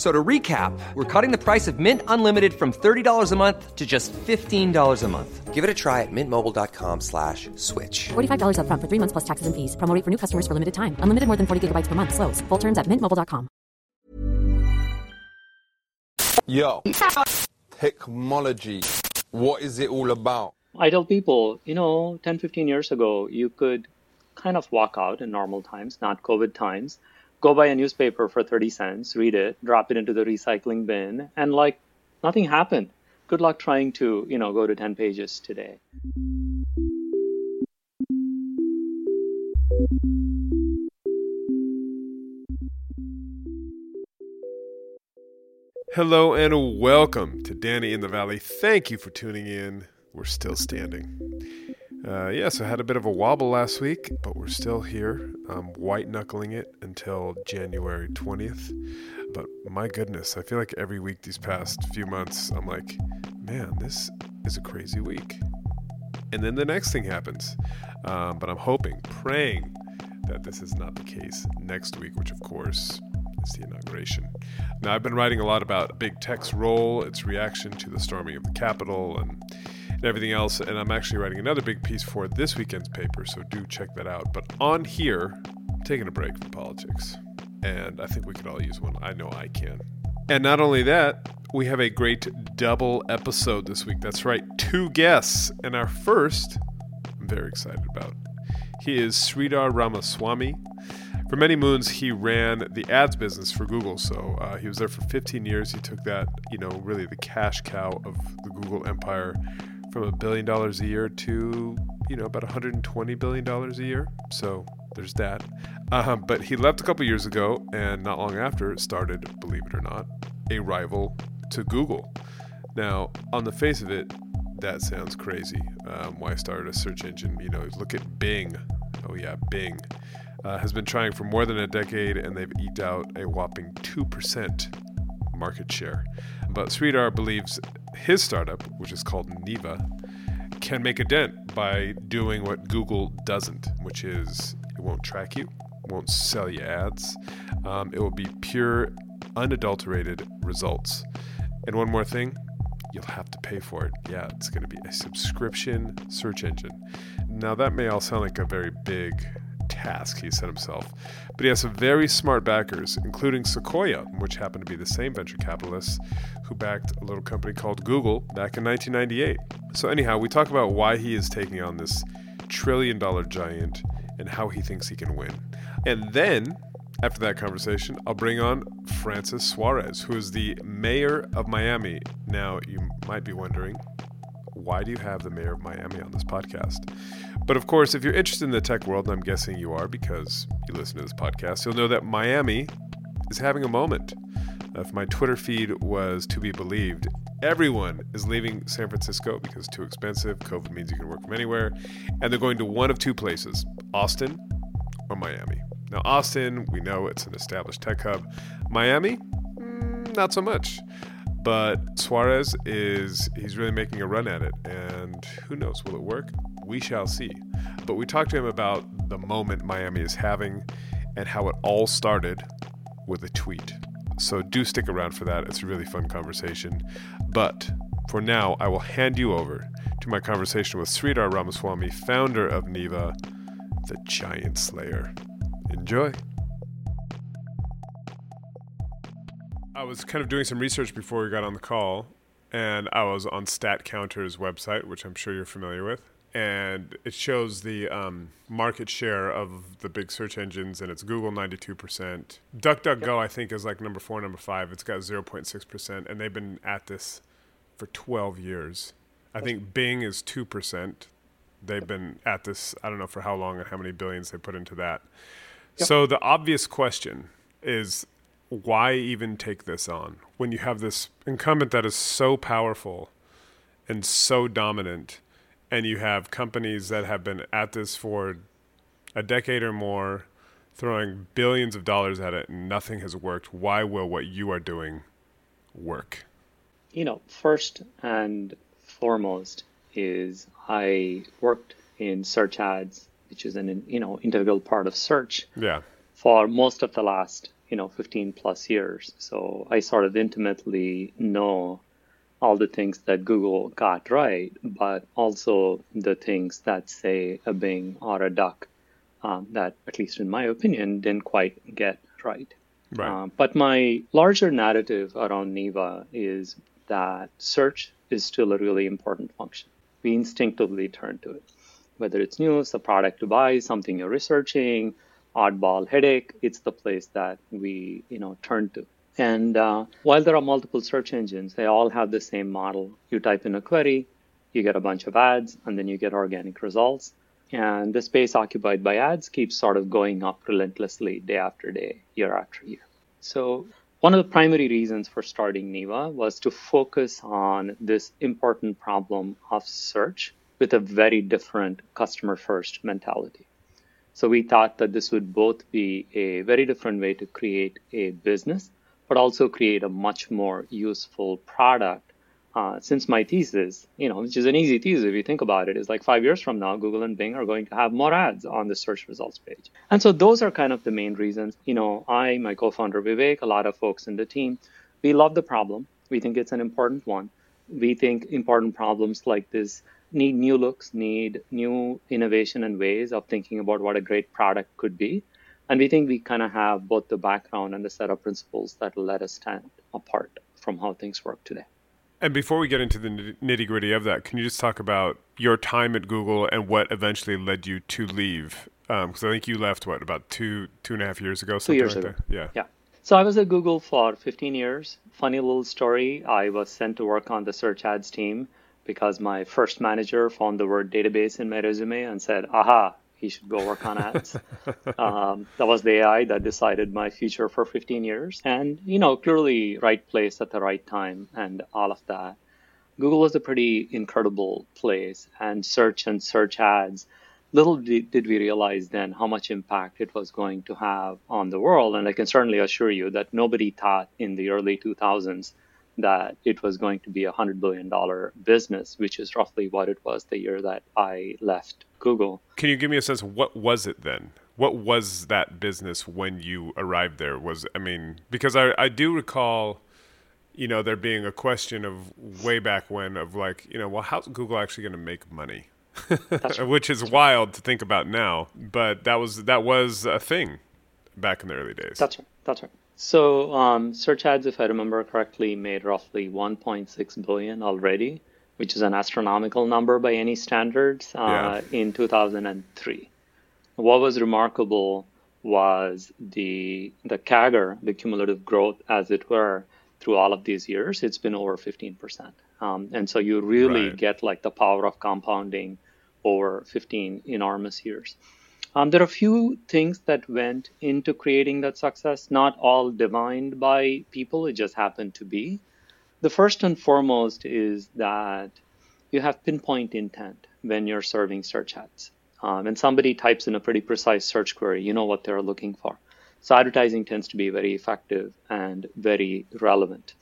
F- So to recap, we're cutting the price of Mint Unlimited from $30 a month to just $15 a month. Give it a try at mintmobile.com slash switch. $45 upfront for three months plus taxes and fees. Promo for new customers for limited time. Unlimited more than 40 gigabytes per month. Slows. Full terms at mintmobile.com. Yo, technology. What is it all about? I tell people, you know, 10, 15 years ago, you could kind of walk out in normal times, not COVID times, go buy a newspaper for 30 cents, read it, drop it into the recycling bin, and like nothing happened. Good luck trying to, you know, go to 10 pages today. Hello and welcome to Danny in the Valley. Thank you for tuning in. We're still standing. Uh, yeah, so I had a bit of a wobble last week, but we're still here. I'm white knuckling it until January 20th. But my goodness, I feel like every week these past few months, I'm like, man, this is a crazy week. And then the next thing happens. Um, but I'm hoping, praying that this is not the case next week, which of course is the inauguration. Now, I've been writing a lot about big tech's role, its reaction to the storming of the Capitol, and, and everything else. And I'm actually writing another big piece for this weekend's paper, so do check that out. But on here, I'm taking a break from politics. And I think we could all use one. I know I can. And not only that, we have a great double episode this week. That's right, two guests. And our first, I'm very excited about. He is Sridhar Ramaswamy. For many moons, he ran the ads business for Google. So uh, he was there for 15 years. He took that, you know, really the cash cow of the Google empire from a billion dollars a year to, you know, about 120 billion dollars a year. So there's that. Uh, but he left a couple years ago, and not long after started, believe it or not, a rival to Google. Now, on the face of it, that sounds crazy. Um, why start a search engine? You know, look at Bing. Oh yeah, Bing uh, has been trying for more than a decade, and they've eked out a whopping two percent market share. But Sridhar believes his startup, which is called Neeva, can make a dent by doing what Google doesn't, which is it won't track you, won't sell you ads. Um, it will be pure, unadulterated results. And one more thing, you'll have to pay for it. Yeah, it's going to be a subscription search engine. Now, that may all sound like a very big task he set himself, but he has some very smart backers, including Sequoia, which happened to be the same venture capitalists who backed a little company called Google back in 1998. So, anyhow, we talk about why he is taking on this trillion dollar giant and how he thinks he can win. And then after that conversation, I'll bring on Francis Suarez, who is the mayor of Miami. Now, you might be wondering, why do you have the mayor of Miami on this podcast? But of course, if you're interested in the tech world, and I'm guessing you are because you listen to this podcast, you'll know that Miami is having a moment. If my Twitter feed was to be believed, everyone is leaving San Francisco because it's too expensive. COVID means you can work from anywhere. And they're going to one of two places Austin or Miami. Now, Austin, we know it's an established tech hub. Miami, mm, not so much. But Suarez is, he's really making a run at it. And who knows, will it work? We shall see. But we talked to him about the moment Miami is having and how it all started with a tweet. So do stick around for that. It's a really fun conversation. But for now, I will hand you over to my conversation with Sridhar Ramaswamy, founder of Neeva, the Giant Slayer. Enjoy. I was kind of doing some research before we got on the call, and I was on StatCounter's website, which I'm sure you're familiar with. and it shows the um, market share of the big search engines, and it's Google 92%. DuckDuckGo, I think, is like number four, number five. It's got 0.6%, and they've been at this for 12 years. I think Bing is 2%. They've been at this, I don't know for how long and how many billions they put into that. Yep. So the obvious question is why even take this on when you have this incumbent that is so powerful and so dominant, and you have companies that have been at this for a decade or more, throwing billions of dollars at it, and nothing has worked? Why will what you are doing work? You know, first and foremost is I worked in search ads, which is an you know integral part of search. Yeah. For most of the last you know 15 plus years. So I sort of intimately know all the things that Google got right, but also the things that say a Bing or a Duck um, that, at least in my opinion, didn't quite get right. Right. Um, but my larger narrative around Neeva is that search is still a really important function. We instinctively turn to it, whether it's news, a product to buy, something you're researching, oddball headache, it's the place that we you know turn to. And uh, while there are multiple search engines, they all have the same model. You type in a query, you get a bunch of ads, and then you get organic results. And the space occupied by ads keeps sort of going up relentlessly day after day, year after year. So one of the primary reasons for starting Neeva was to focus on this important problem of search with a very different customer first mentality. So we thought that this would both be a very different way to create a business, but also create a much more useful product. Uh, since my thesis, you know, which is an easy thesis if you think about it, is like five years from now, Google and Bing are going to have more ads on the search results page. And so those are kind of the main reasons. You know, I, my co-founder Vivek, a lot of folks in the team, we love the problem. We think it's an important one. We think important problems like this need new looks, need new innovation and ways of thinking about what a great product could be. And we think we kind of have both the background and the set of principles that will let us stand apart from how things work today. And before we get into the nitty gritty of that, can you just talk about your time at Google and what eventually led you to leave? Because um, I think you left what about two two and a half years ago. Two years like ago. That? Yeah. Yeah. So I was at Google for 15 years. Funny little story. I was sent to work on the search ads team because my first manager found the word database in my resume and said, aha, he should go work on ads. um, that was the AI that decided my future for 15 years. And, you know, clearly right place at the right time and all of that. Google was a pretty incredible place and search and search ads. Little did we realize then how much impact it was going to have on the world. And I can certainly assure you that nobody thought in the early 2000s that it was going to be a $100 billion business, which is roughly what it was the year that I left Google. Can you give me a sense of what was it then? What was that business when you arrived there? Was I mean, because I, I do recall, you know, there being a question of way back when of like, you know, well, how's Google actually going to make money? Which is wild to think about now, but that was that was a thing back in the early days. That's right. That's right. So um, search ads, if I remember correctly, made roughly 1.6 billion already, which is an astronomical number by any standards uh, yeah. in 2003. What was remarkable was the the CAGR, the cumulative growth, as it were, through all of these years. It's been over 15%, um, and so you really right. get like the power of compounding over 15 enormous years. Um, there are a few things that went into creating that success, not all divined by people, it just happened to be. The first and foremost is that you have pinpoint intent when you're serving search ads. Um, and somebody types in a pretty precise search query, you know what they're looking for. So advertising tends to be very effective and very relevant.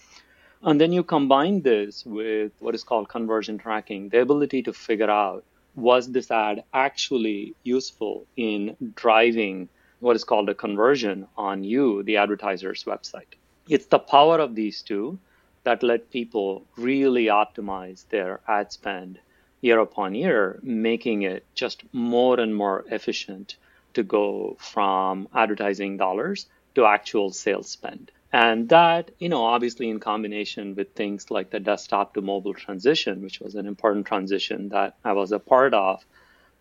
And then you combine this with what is called conversion tracking, the ability to figure out was this ad actually useful in driving what is called a conversion on you, the advertiser's website? It's the power of these two that let people really optimize their ad spend year upon year, making it just more and more efficient to go from advertising dollars to actual sales spend. And that, you know, obviously in combination with things like the desktop to mobile transition, which was an important transition that I was a part of,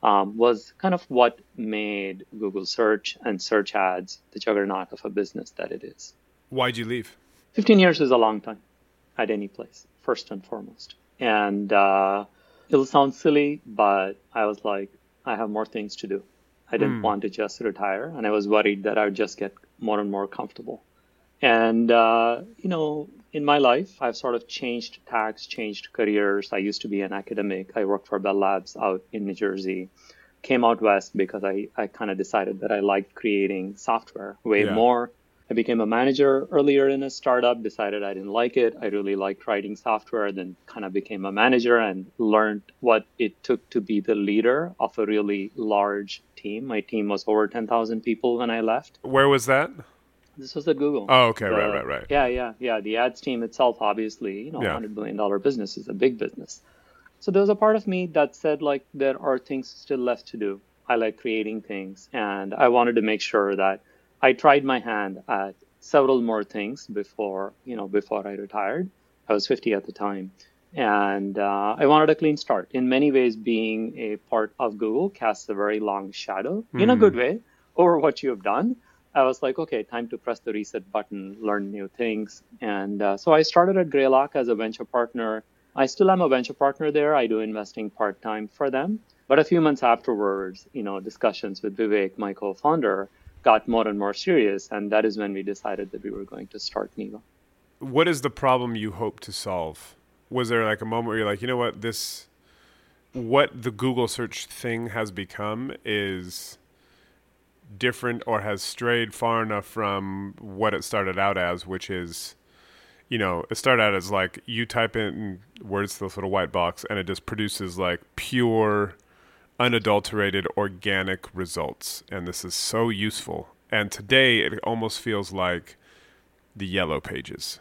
um, was kind of what made Google search and search ads the juggernaut of a business that it is. Why'd you leave? 15 years is a long time at any place, first and foremost. And uh, it'll sound silly, but I was like, I have more things to do. I didn't mm. want to just retire, and I was worried that I would just get more and more comfortable. And, uh, you know, in my life, I've sort of changed tags, changed careers. I used to be an academic. I worked for Bell Labs out in New Jersey. Came out west because I, I kind of decided that I liked creating software way yeah. more. I became a manager earlier in a startup, decided I didn't like it. I really liked writing software, then kind of became a manager and learned what it took to be the leader of a really large team. My team was over 10,000 people when I left. Where was that? This was at Google. Oh, okay, the, right, right, right. Yeah, yeah, yeah. The ads team itself, obviously, you know, yeah. hundred billion dollar business is a big business. So there was a part of me that said like there are things still left to do. I like creating things, and I wanted to make sure that I tried my hand at several more things before you know before I retired. I was 50 at the time, and uh, I wanted a clean start. In many ways, being a part of Google casts a very long shadow mm. in a good hmm. way over what you have done. I was like, okay, time to press the reset button, learn new things. And uh, so I started at Greylock as a venture partner. I still am a venture partner there. I do investing part time for them. But a few months afterwards, you know, discussions with Vivek, my co-founder, got more and more serious, and that is when we decided that we were going to start Neeva. What is the problem you hope to solve? Was there like a moment where you're like, you know what, this, what the Google search thing has become is different or has strayed far enough from what it started out as, which is, you know, it started out as like you type in words to this little white box and it just produces like pure, unadulterated, organic results. And this is so useful. And today it almost feels like the yellow pages.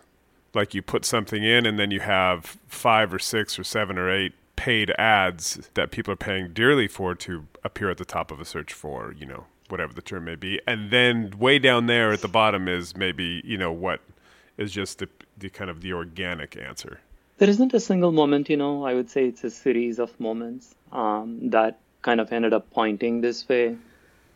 Like you put something in and then you have five or six or seven or eight paid ads that people are paying dearly for to appear at the top of a search for, you know, whatever the term may be, and then way down there at the bottom is maybe you know what is just the, the kind of the organic answer. There isn't a single moment, you know. I would say it's a series of moments um, that kind of ended up pointing this way.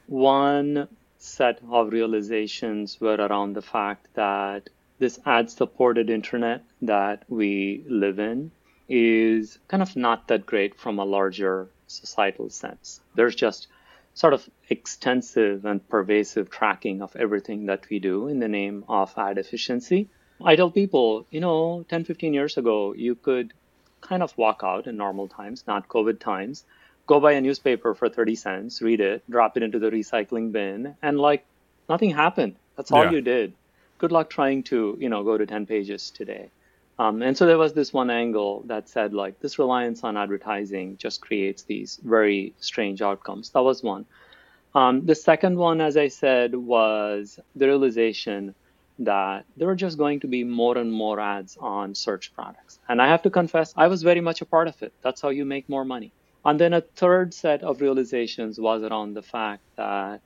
One set of realizations were around the fact that this ad-supported internet that we live in is kind of not that great from a larger societal sense. There's just sort of extensive and pervasive tracking of everything that we do in the name of ad efficiency. I tell people, you know, 10, 15 years ago, you could kind of walk out in normal times, not COVID times, go buy a newspaper for 30 cents, read it, drop it into the recycling bin, and like nothing happened. That's all yeah. you did. Good luck trying to, you know, go to 10 pages today. Um, and so there was this one angle that said, like, this reliance on advertising just creates these very strange outcomes. That was one. Um, the second one, as I said, was the realization that there were just going to be more and more ads on search products. And I have to confess, I was very much a part of it. That's how you make more money. And then a third set of realizations was around the fact that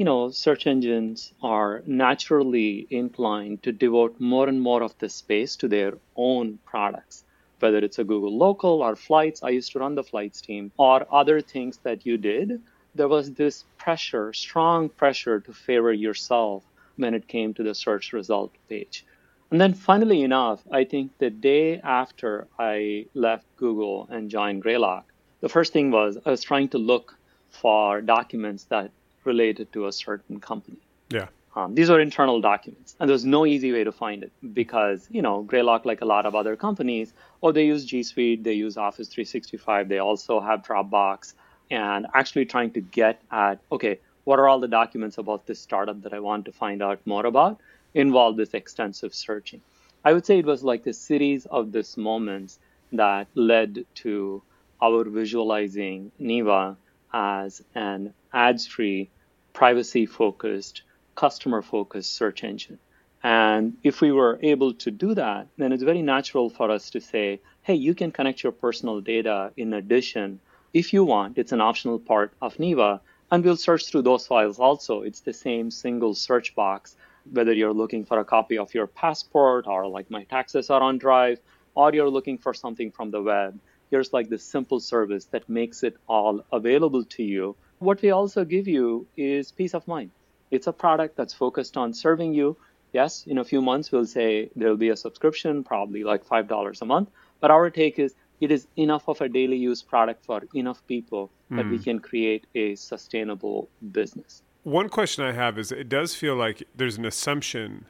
you know, search engines are naturally inclined to devote more and more of the space to their own products, whether it's a Google local or flights. I used to run the flights team or other things that you did. There was this pressure, strong pressure to favor yourself when it came to the search result page. And then, funnily enough, I think the day after I left Google and joined Greylock, the first thing was I was trying to look for documents that related to a certain company. Yeah. Um, these are internal documents, and there's no easy way to find it because you know Greylock, like a lot of other companies, oh they use G Suite, they use Office 365, they also have Dropbox, and actually trying to get at okay, what are all the documents about this startup that I want to find out more about involved this extensive searching. I would say it was like a series of these moments that led to our visualizing Neeva as an ads free, privacy focused, customer focused search engine. And if we were able to do that, then it's very natural for us to say, hey, you can connect your personal data in addition. If you want, it's an optional part of Neeva, and we'll search through those files also. It's the same single search box whether you're looking for a copy of your passport or like my taxes are on drive, or you're looking for something from the web, here's like this simple service that makes it all available to you. What we also give you is peace of mind. It's a product that's focused on serving you. Yes, in a few months, we'll say there'll be a subscription, probably like $5 a month. But our take is it is enough of a daily use product for enough people mm. that we hmm. can create a sustainable business. One question I have is it does feel like there's an assumption,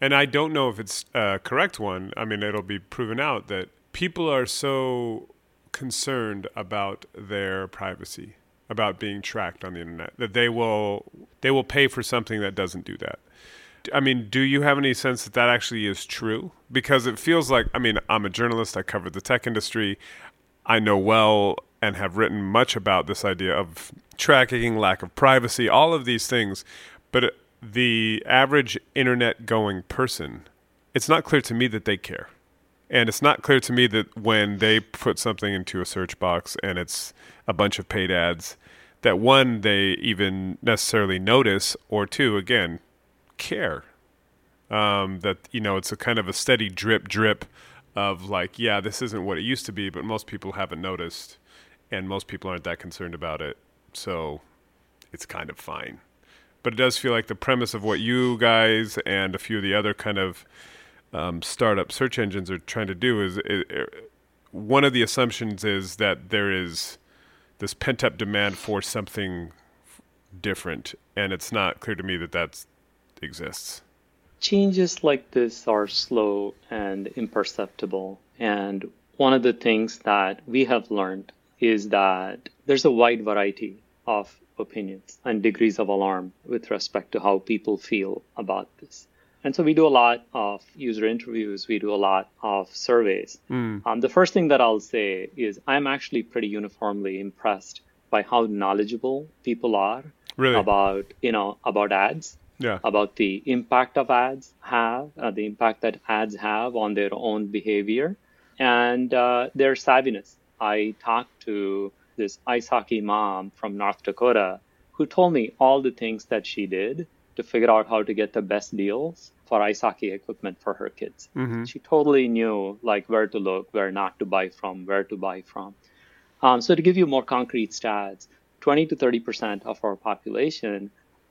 and I don't know if it's a correct one. I mean, it'll be proven out that people are so concerned about their privacy, about being tracked on the internet, that they will they will pay for something that doesn't do that. I mean, do you have any sense that that actually is true? Because it feels like, I mean, I'm a journalist, I cover the tech industry. I know well and have written much about this idea of tracking, lack of privacy, all of these things. But the average internet going person, it's not clear to me that they care. And it's not clear to me that when they put something into a search box and it's a bunch of paid ads, that one, they even necessarily notice, or two, again, care. Um, that you know, it's a kind of a steady drip drip of like, yeah, this isn't what it used to be, but most people haven't noticed, and most people aren't that concerned about it, so it's kind of fine. But it does feel like the premise of what you guys and a few of the other kind of um, startup search engines are trying to do is it, it, one of the assumptions is that there is this pent up demand for something different, and it's not clear to me that that exists? Changes like this are slow and imperceptible. And one of the things that we have learned is that there's a wide variety of opinions and degrees of alarm with respect to how people feel about this. And so we do a lot of user interviews, we do a lot of surveys. Mm. Um, the first thing that I'll say is I'm actually pretty uniformly impressed by how knowledgeable people are really? about you know about ads yeah. about the impact of ads have, uh, the impact that ads have on their own behavior, and uh, their savviness. I talked to this ice hockey mom from North Dakota who told me all the things that she did to figure out how to get the best deals for ice hockey equipment for her kids. Mm-hmm. She totally knew like where to look, where not to buy from, where to buy from. Um, so to give you more concrete stats, 20 to 30 percent of our population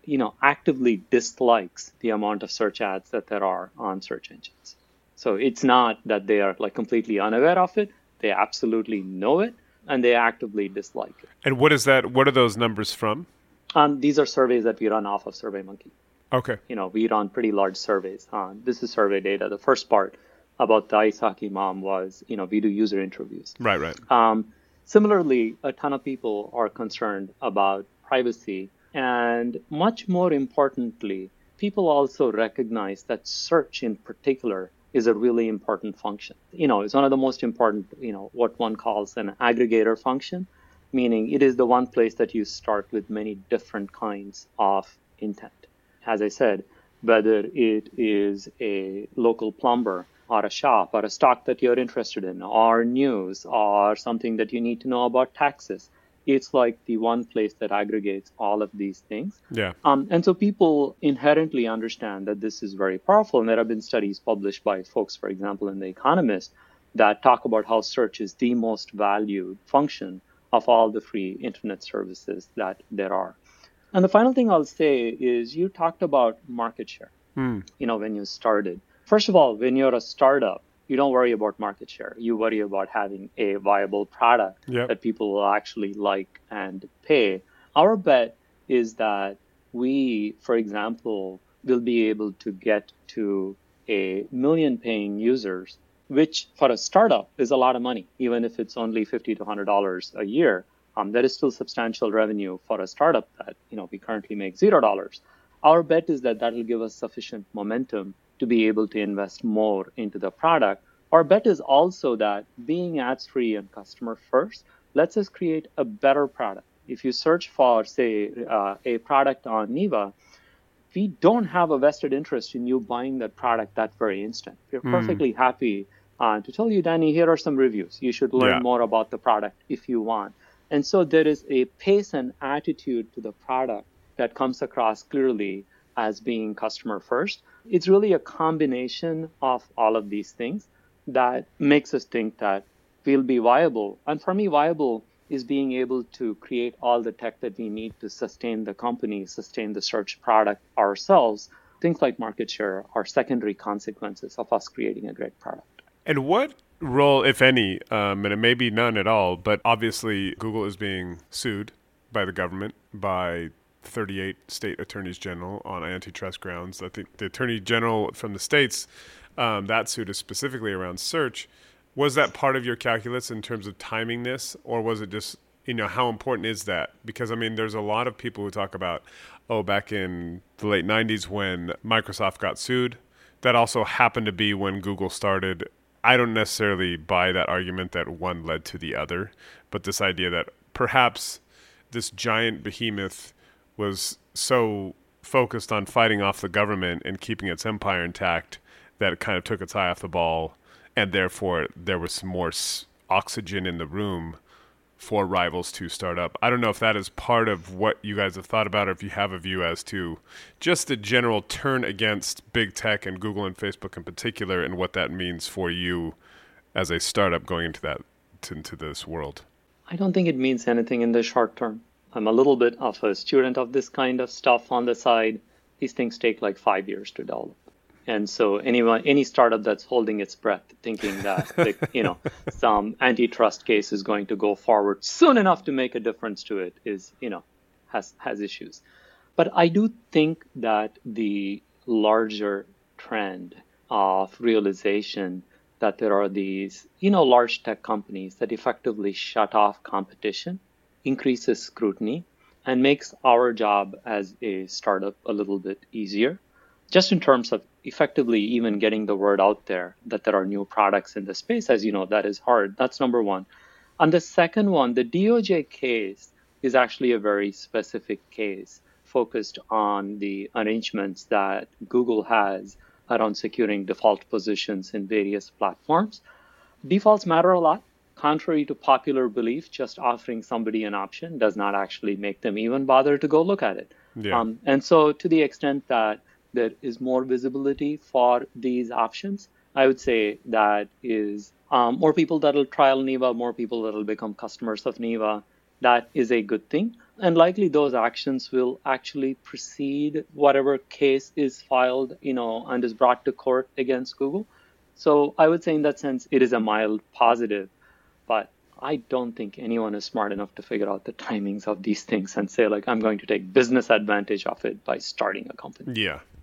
you know, actively dislikes the amount of search ads that there are on search engines. So it's not that they are like completely unaware of it. They absolutely know it and they actively dislike it. And what is that? What are those numbers from? Um, these are surveys that we run off of SurveyMonkey. Okay. You know, we run pretty large surveys. Uh, this is survey data. The first part about the ice hockey mom was, you know, we do user interviews. Right, right. Um, similarly, a ton of people are concerned about privacy and much more importantly, people also recognize that search in particular is a really important function. You know, it's one of the most important, you know, what one calls an aggregator function, meaning it is the one place that you start with many different kinds of intent. As I said, whether it is a local plumber or a shop or a stock that you're interested in or news or something that you need to know about taxes it's like the one place that aggregates all of these things. Yeah. Um, and so people inherently understand that this is very powerful. And there have been studies published by folks, for example, in The Economist, that talk about how search is the most valued function of all the free internet services that there are. And the final thing I'll say is you talked about market share. Mm. You know, when you started. First of all, when you're a startup, you don't worry about market share. You worry about having a viable product yep. that people will actually like and pay. Our bet is that we, for example, will be able to get to a million paying users, which for a startup is a lot of money, even if it's only fifty to hundred dollars a year. Um, that is still substantial revenue for a startup that you know we currently make zero dollars. Our bet is that that will give us sufficient momentum to be able to invest more into the product. Our bet is also that being ads free and customer first lets us create a better product. If you search for, say, uh, a product on Neeva, we don't have a vested interest in you buying that product that very instant. We're mm. perfectly happy uh, to tell you, Danny, here are some reviews. You should learn yeah. more about the product if you want. And so there is a pace and attitude to the product that comes across clearly as being customer first. It's really a combination of all of these things that makes us think that we'll be viable. And for me, viable is being able to create all the tech that we need to sustain the company, sustain the search product ourselves. Things like market share are secondary consequences of us creating a great product. And what role, if any, um, and it may be none at all, but obviously Google is being sued by the government, by 38 state attorneys general on antitrust grounds. I think the attorney general from the states, um, that suit is specifically around search. Was that part of your calculus in terms of timing this, or was it just, you know, how important is that? Because, I mean, there's a lot of people who talk about, oh, back in the late 90s when Microsoft got sued, that also happened to be when Google started. I don't necessarily buy that argument that one led to the other, but this idea that perhaps this giant behemoth was so focused on fighting off the government and keeping its empire intact that it kind of took its eye off the ball, and therefore there was more oxygen in the room for rivals to start up. I don't know if that is part of what you guys have thought about, or if you have a view as to just a general turn against big tech and Google and Facebook in particular, and what that means for you as a startup going into that into this world. I don't think it means anything in the short term. I'm a little bit of a student of this kind of stuff on the side. These things take like five years to develop. And so anyone, any startup that's holding its breath, thinking that the, you know some antitrust case is going to go forward soon enough to make a difference to it, is you know has has issues. But I do think that the larger trend of realization that there are these you know large tech companies that effectively shut off competition increases scrutiny and makes our job as a startup a little bit easier, just in terms of effectively even getting the word out there that there are new products in the space. As you know, that is hard. That's number one. And the second one, the DOJ case is actually a very specific case focused on the arrangements that Google has around securing default positions in various platforms. Defaults matter a lot contrary to popular belief, just offering somebody an option does not actually make them even bother to go look at it. Yeah. Um, and so, to the extent that there is more visibility for these options, I would say that is um, more people that'll trial Neeva, more people that'll become customers of Neeva. That is a good thing. And likely those actions will actually precede whatever case is filed, you know, and is brought to court against Google. So I would say in that sense, it is a mild positive but I don't think anyone is smart enough to figure out the timings of these things and say, like, I'm going to take business advantage of it by starting a company. Yeah,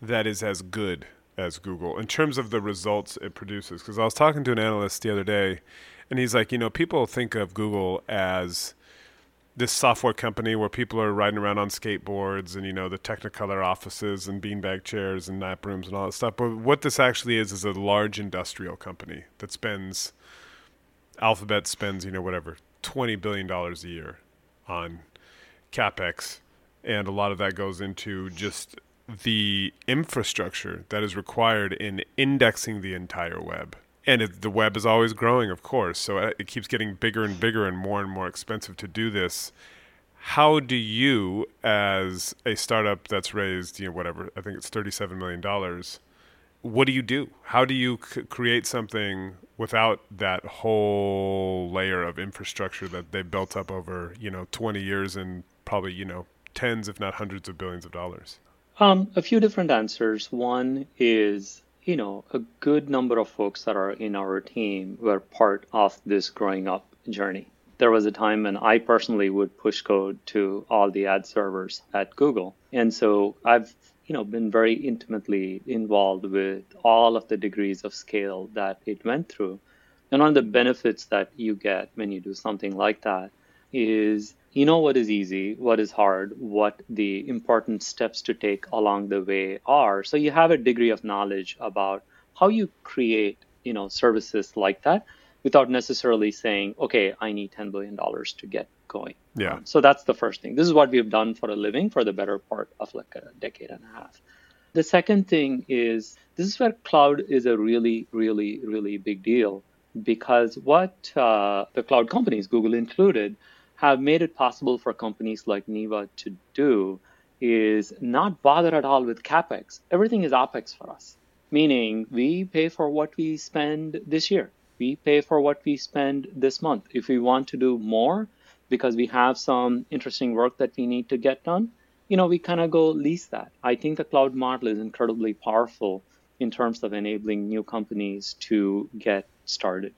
that is as good as Google in terms of the results it produces. Because I was talking to an analyst the other day, and he's like, you know, people think of Google as this software company where people are riding around on skateboards and you know the Technicolor offices and beanbag chairs and nap rooms and all that stuff. But what this actually is is a large industrial company that spends Alphabet spends, you know, whatever, $20 billion a year on capex. And a lot of that goes into just the infrastructure that is required in indexing the entire web. And it, the web is always growing, of course. So uh, it keeps getting bigger and bigger and more and more expensive to do this. How do you, as a startup that's raised, you know, whatever, I think it's $37 million, what do you do? How do you c- create something without that whole layer of infrastructure that they built up over, you know, 20 years and probably, you know, tens, if not hundreds of billions of dollars? Um, a few different answers. One is, you know, a good number of folks that are in our team were part of this growing up journey. There was a time when I personally would push code to all the ad servers at Google. And so I've you know been very intimately involved with all of the degrees of scale that it went through and one of the benefits that you get when you do something like that is you know what is easy what is hard what the important steps to take along the way are so you have a degree of knowledge about how you create you know services like that without necessarily saying okay i need 10 billion dollars to get going. Yeah. Um, so that's the first thing. This is what we've done for a living for the better part of like a decade and a half. The second thing is this is where cloud is a really, really, really big deal because what uh, the cloud companies, Google included, have made it possible for companies like Neeva to do is not bother at all with capex. Everything is opex for us, meaning we pay for what we spend this year. We pay for what we spend this month. If we want to do more, because we have some interesting work that we need to get done, you know, we kind of go lease that. I think the cloud model is incredibly powerful in terms of enabling new companies to get started.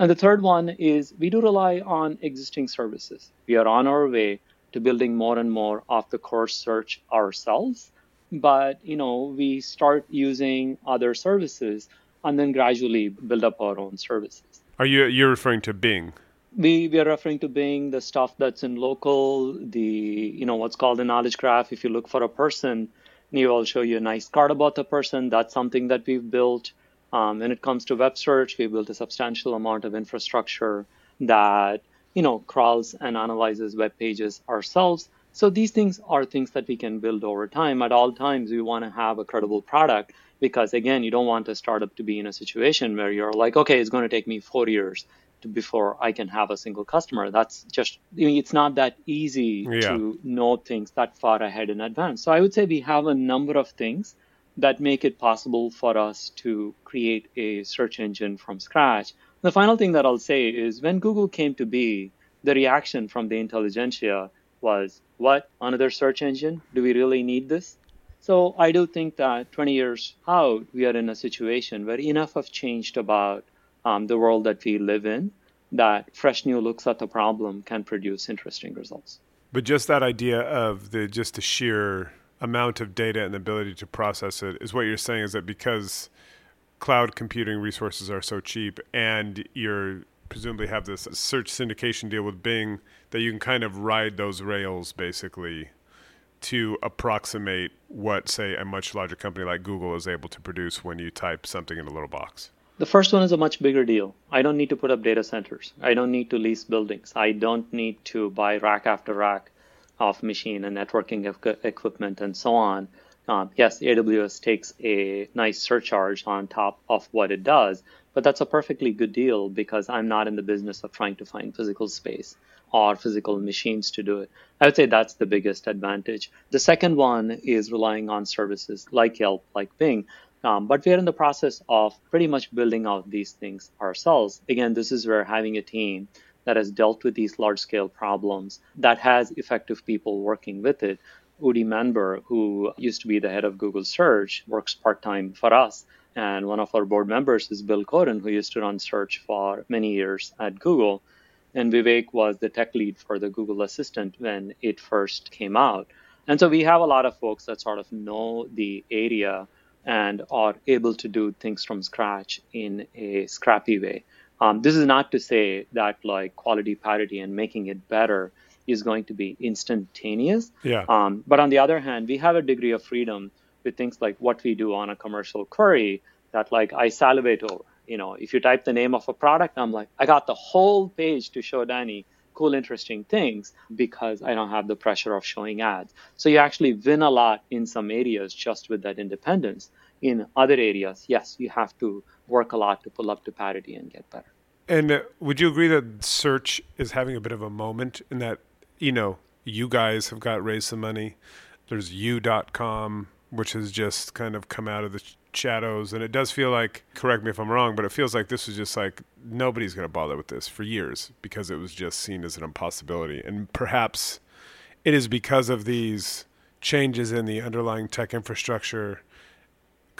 And the third one is we do rely on existing services. We are on our way to building more and more of the core search ourselves, but you know, we start using other services and then gradually build up our own services. Are you you're referring to Bing? we, we are referring to Bing the stuff that's in local, the you know what's called a knowledge graph. If you look for a person, Neeva will show you a nice card about the person. That's something that we've built. Um, when it comes to web search, we built a substantial amount of infrastructure that you know crawls and analyzes web pages ourselves. So these things are things that we can build over time. At all times, we want to have a credible product because again, you don't want a startup to be in a situation where you're like, okay, it's going to take me four years to before I can have a single customer. That's just I mean, it's not that easy yeah. to know things that far ahead in advance. So I would say we have a number of things that make it possible for us to create a search engine from scratch. The final thing that I'll say is when Google came to be, the reaction from the intelligentsia was, "What? Another search engine? Do we really need this?" So I do think that 20 years out, we are in a situation where enough have changed about um, the world that we live in, that fresh new looks at the problem can produce interesting results. But just that idea of the just the sheer amount of data and the ability to process it is what you're saying is that because cloud computing resources are so cheap and you're presumably have this search syndication deal with Bing that you can kind of ride those rails basically to approximate what say a much larger company like Google is able to produce when you type something in a little box. The first one is a much bigger deal. I don't need to put up data centers. I don't need to lease buildings. I don't need to buy rack after rack of machine and networking equipment and so on. Um, yes, AWS takes a nice surcharge on top of what it does, but that's a perfectly good deal because I'm not in the business of trying to find physical space or physical machines to do it. I would say that's the biggest advantage. The second one is relying on services like Yelp, like Bing, um, but we are in the process of pretty much building out these things ourselves. Again, this is where having a team that has dealt with these large scale problems, that has effective people working with it. Udi Manber, who used to be the head of Google Search, works part time for us. And one of our board members is Bill Coughran, who used to run search for many years at Google. And Vivek was the tech lead for the Google Assistant when it first came out. And so we have a lot of folks that sort of know the area and are able to do things from scratch in a scrappy way. Um, this is not to say that like quality parity and making it better is going to be instantaneous. Yeah. Um, but on the other hand, we have a degree of freedom with things like what we do on a commercial query that like I salivate over. you know, if you type the name of a product, I'm like, I got the whole page to show Danny cool, interesting things because I don't have the pressure of showing ads. So you actually win a lot in some areas just with that independence. In other areas, yes, you have to work a lot to pull up to parity and get better. And uh, would you agree that search is having a bit of a moment in that, you know, you guys have got raised some money. There's you.com, which has just kind of come out of the shadows. And it does feel like, correct me if I'm wrong, but it feels like this was just like nobody's going to bother with this for years because it was just seen as an impossibility. And perhaps it is because of these changes in the underlying tech infrastructure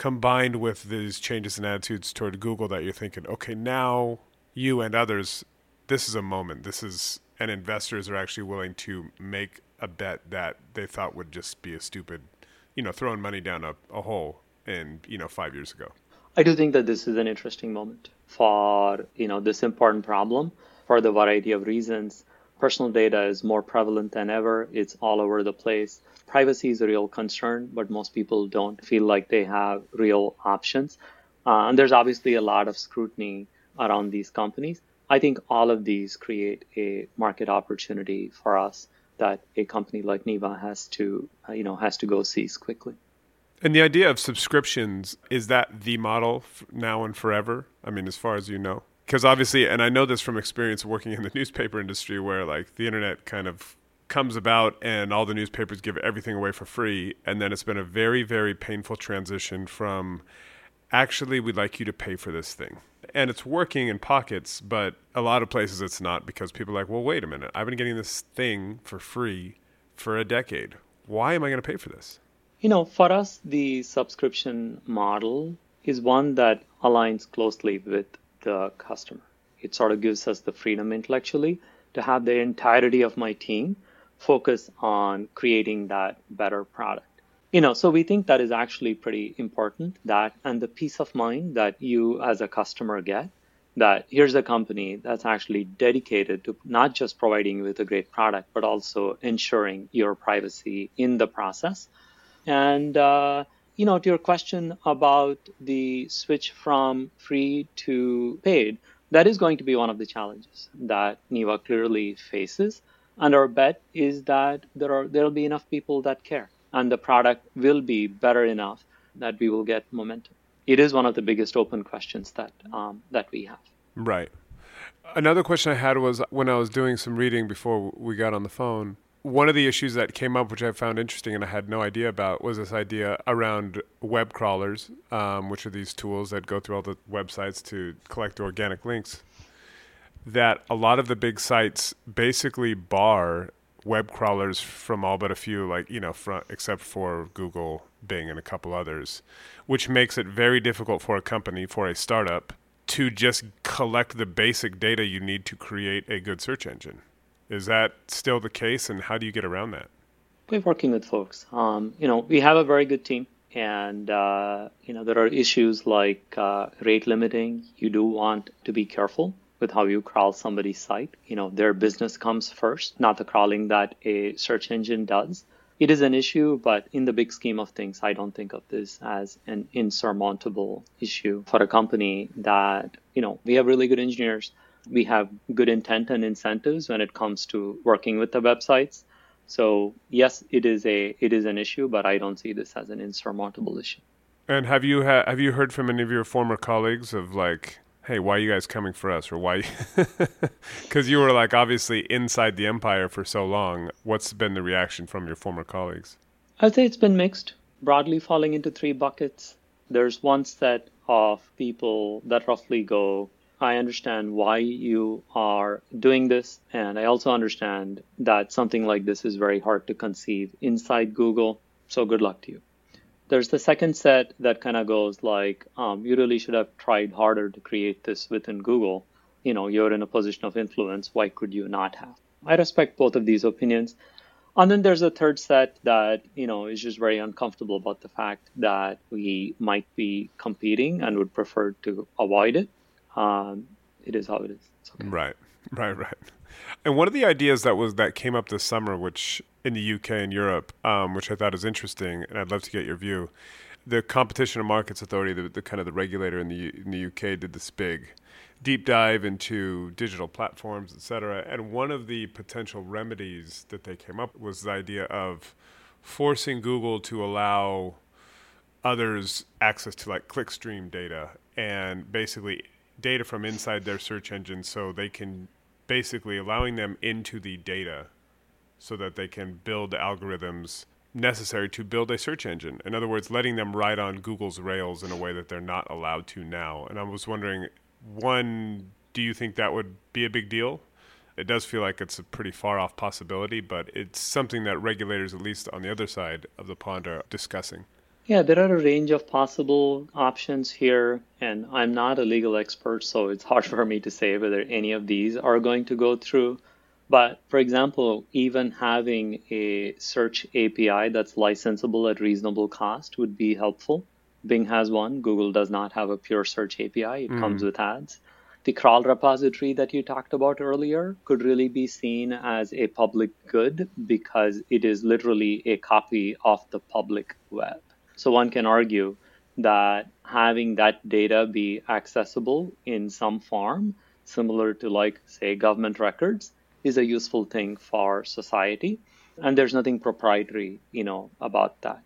combined with these changes in attitudes toward Google that you're thinking, okay, now you and others, this is a moment. This is, and investors are actually willing to make a bet that they thought would just be a stupid, you know, throwing money down a, a hole in you know five years ago. I do think that this is an interesting moment for you know this important problem for the variety of reasons. Personal data is more prevalent than ever. It's all over the place. Privacy is a real concern, but most people don't feel like they have real options. Uh, and there's obviously a lot of scrutiny around these companies. I think all of these create a market opportunity for us that a company like Neeva has to, uh, you know, has to go seize quickly. And the idea of subscriptions is that the model now and forever? I mean, as far as you know, because obviously, and I know this from experience working in the newspaper industry, where like the internet kind of comes about and all the newspapers give everything away for free, and then it's been a very, very painful transition from actually we'd like you to pay for this thing. And it's working in pockets, but a lot of places it's not because people are like, well, wait a minute, I've been getting this thing for free for a decade. Why am I going to pay for this? You know, for us, the subscription model is one that aligns closely with the customer. It sort of gives us the freedom intellectually to have the entirety of my team focus on creating that better product. You know, so we think that is actually pretty important that and the peace of mind that you as a customer get that here's a company that's actually dedicated to not just providing you with a great product, but also ensuring your privacy in the process and uh, you know, to your question about the switch from free to paid, that is going to be one of the challenges that Neeva clearly faces. And our bet is that there are there will be enough people that care, and the product will be better enough that we will get momentum. It is one of the biggest open questions that um, that we have. Right. Another question I had was when I was doing some reading before we got on the phone one of the issues that came up, which I found interesting and I had no idea about, was this idea around web crawlers, um, which are these tools that go through all the websites to collect organic links. That a lot of the big sites basically bar web crawlers from all but a few, like, you know, front, except for Google, Bing, and a couple others, which makes it very difficult for a company, for a startup, to just collect the basic data you need to create a good search engine. Is that still the case, and how do you get around that? We're working with folks. Um, you know, we have a very good team, and uh, you know there are issues like uh, rate limiting. You do want to be careful with how you crawl somebody's site. You know, their business comes first, not the crawling that a search engine does. It is an issue, but in the big scheme of things, I don't think of this as an insurmountable issue for a company that, you know, we have really good engineers we have good intent and incentives when it comes to working with the websites. So yes, it is a it is an issue, but I don't see this as an insurmountable issue. And have you ha- have you heard from any of your former colleagues of like, hey, why are you guys coming for us, or why? Because you were like obviously inside the empire for so long. What's been the reaction from your former colleagues? I'd say it's been mixed, broadly falling into three buckets. There's one set of people that roughly go, I understand why you are doing this, and I also understand that something like this is very hard to conceive inside Google. So good luck to you. There's the second set that kind of goes like, um, you really should have tried harder to create this within Google. You know, you're in a position of influence. Why could you not have? I respect both of these opinions. And then there's a third set that, you know, is just very uncomfortable about the fact that we might be competing and would prefer to avoid it um, it is how it is. Okay. Right, right, right. And one of the ideas that was that came up this summer, which in the UK and Europe, um, which I thought is interesting, and I'd love to get your view. the Competition and Markets Authority, the, the kind of the regulator in the in the UK, did this big deep dive into digital platforms, et cetera. And one of the potential remedies that they came up was the idea of forcing Google to allow others access to like clickstream data and basically data from inside their search engine so they can basically allowing them into the data so that they can build algorithms necessary to build a search engine. In other words, letting them ride on Google's rails in a way that they're not allowed to now. And I was wondering one, do you think that would be a big deal? It does feel like it's a pretty far off possibility, but it's something that regulators, at least on the other side of the pond, are discussing. Yeah, there are a range of possible options here, and I'm not a legal expert, so it's hard for me to say whether any of these are going to go through. But for example, even having a search API that's licensable at reasonable cost would be helpful. Bing has one. Google does not have a pure search API. It mm. comes with ads. The crawl repository that you talked about earlier could really be seen as a public good because it is literally a copy of the public web. So one can argue that having that data be accessible in some form, similar to like say government records, is a useful thing for society. And there's nothing proprietary, you know, about that.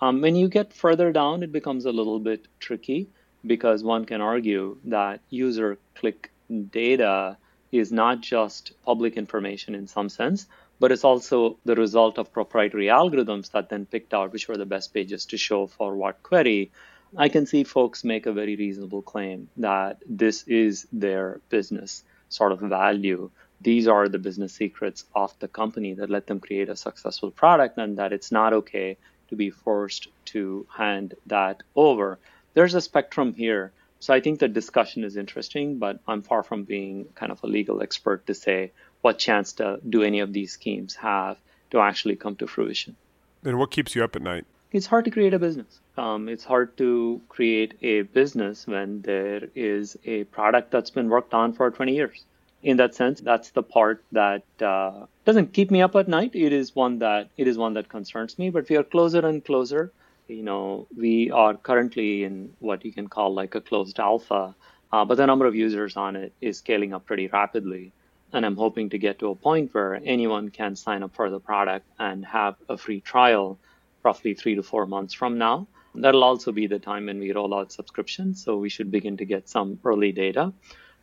Um, when you get further down, it becomes a little bit tricky because one can argue that user click data is not just public information in some sense, but it's also the result of proprietary algorithms that then picked out which were the best pages to show for what query. I can see folks make a very reasonable claim that this is their business sort of value. These are the business secrets of the company that let them create a successful product, and that it's not okay to be forced to hand that over. There's a spectrum here. So I think the discussion is interesting, but I'm far from being kind of a legal expert to say what chance to, do any of these schemes have to actually come to fruition. And what keeps you up at night? It's hard to create a business. Um, it's hard to create a business when there is a product that's been worked on for 20 years in that sense that's the part that uh, doesn't keep me up at night it is one that it is one that concerns me but we are closer and closer you know we are currently in what you can call like a closed alpha uh, but the number of users on it is scaling up pretty rapidly and i'm hoping to get to a point where anyone can sign up for the product and have a free trial roughly three to four months from now that'll also be the time when we roll out subscriptions so we should begin to get some early data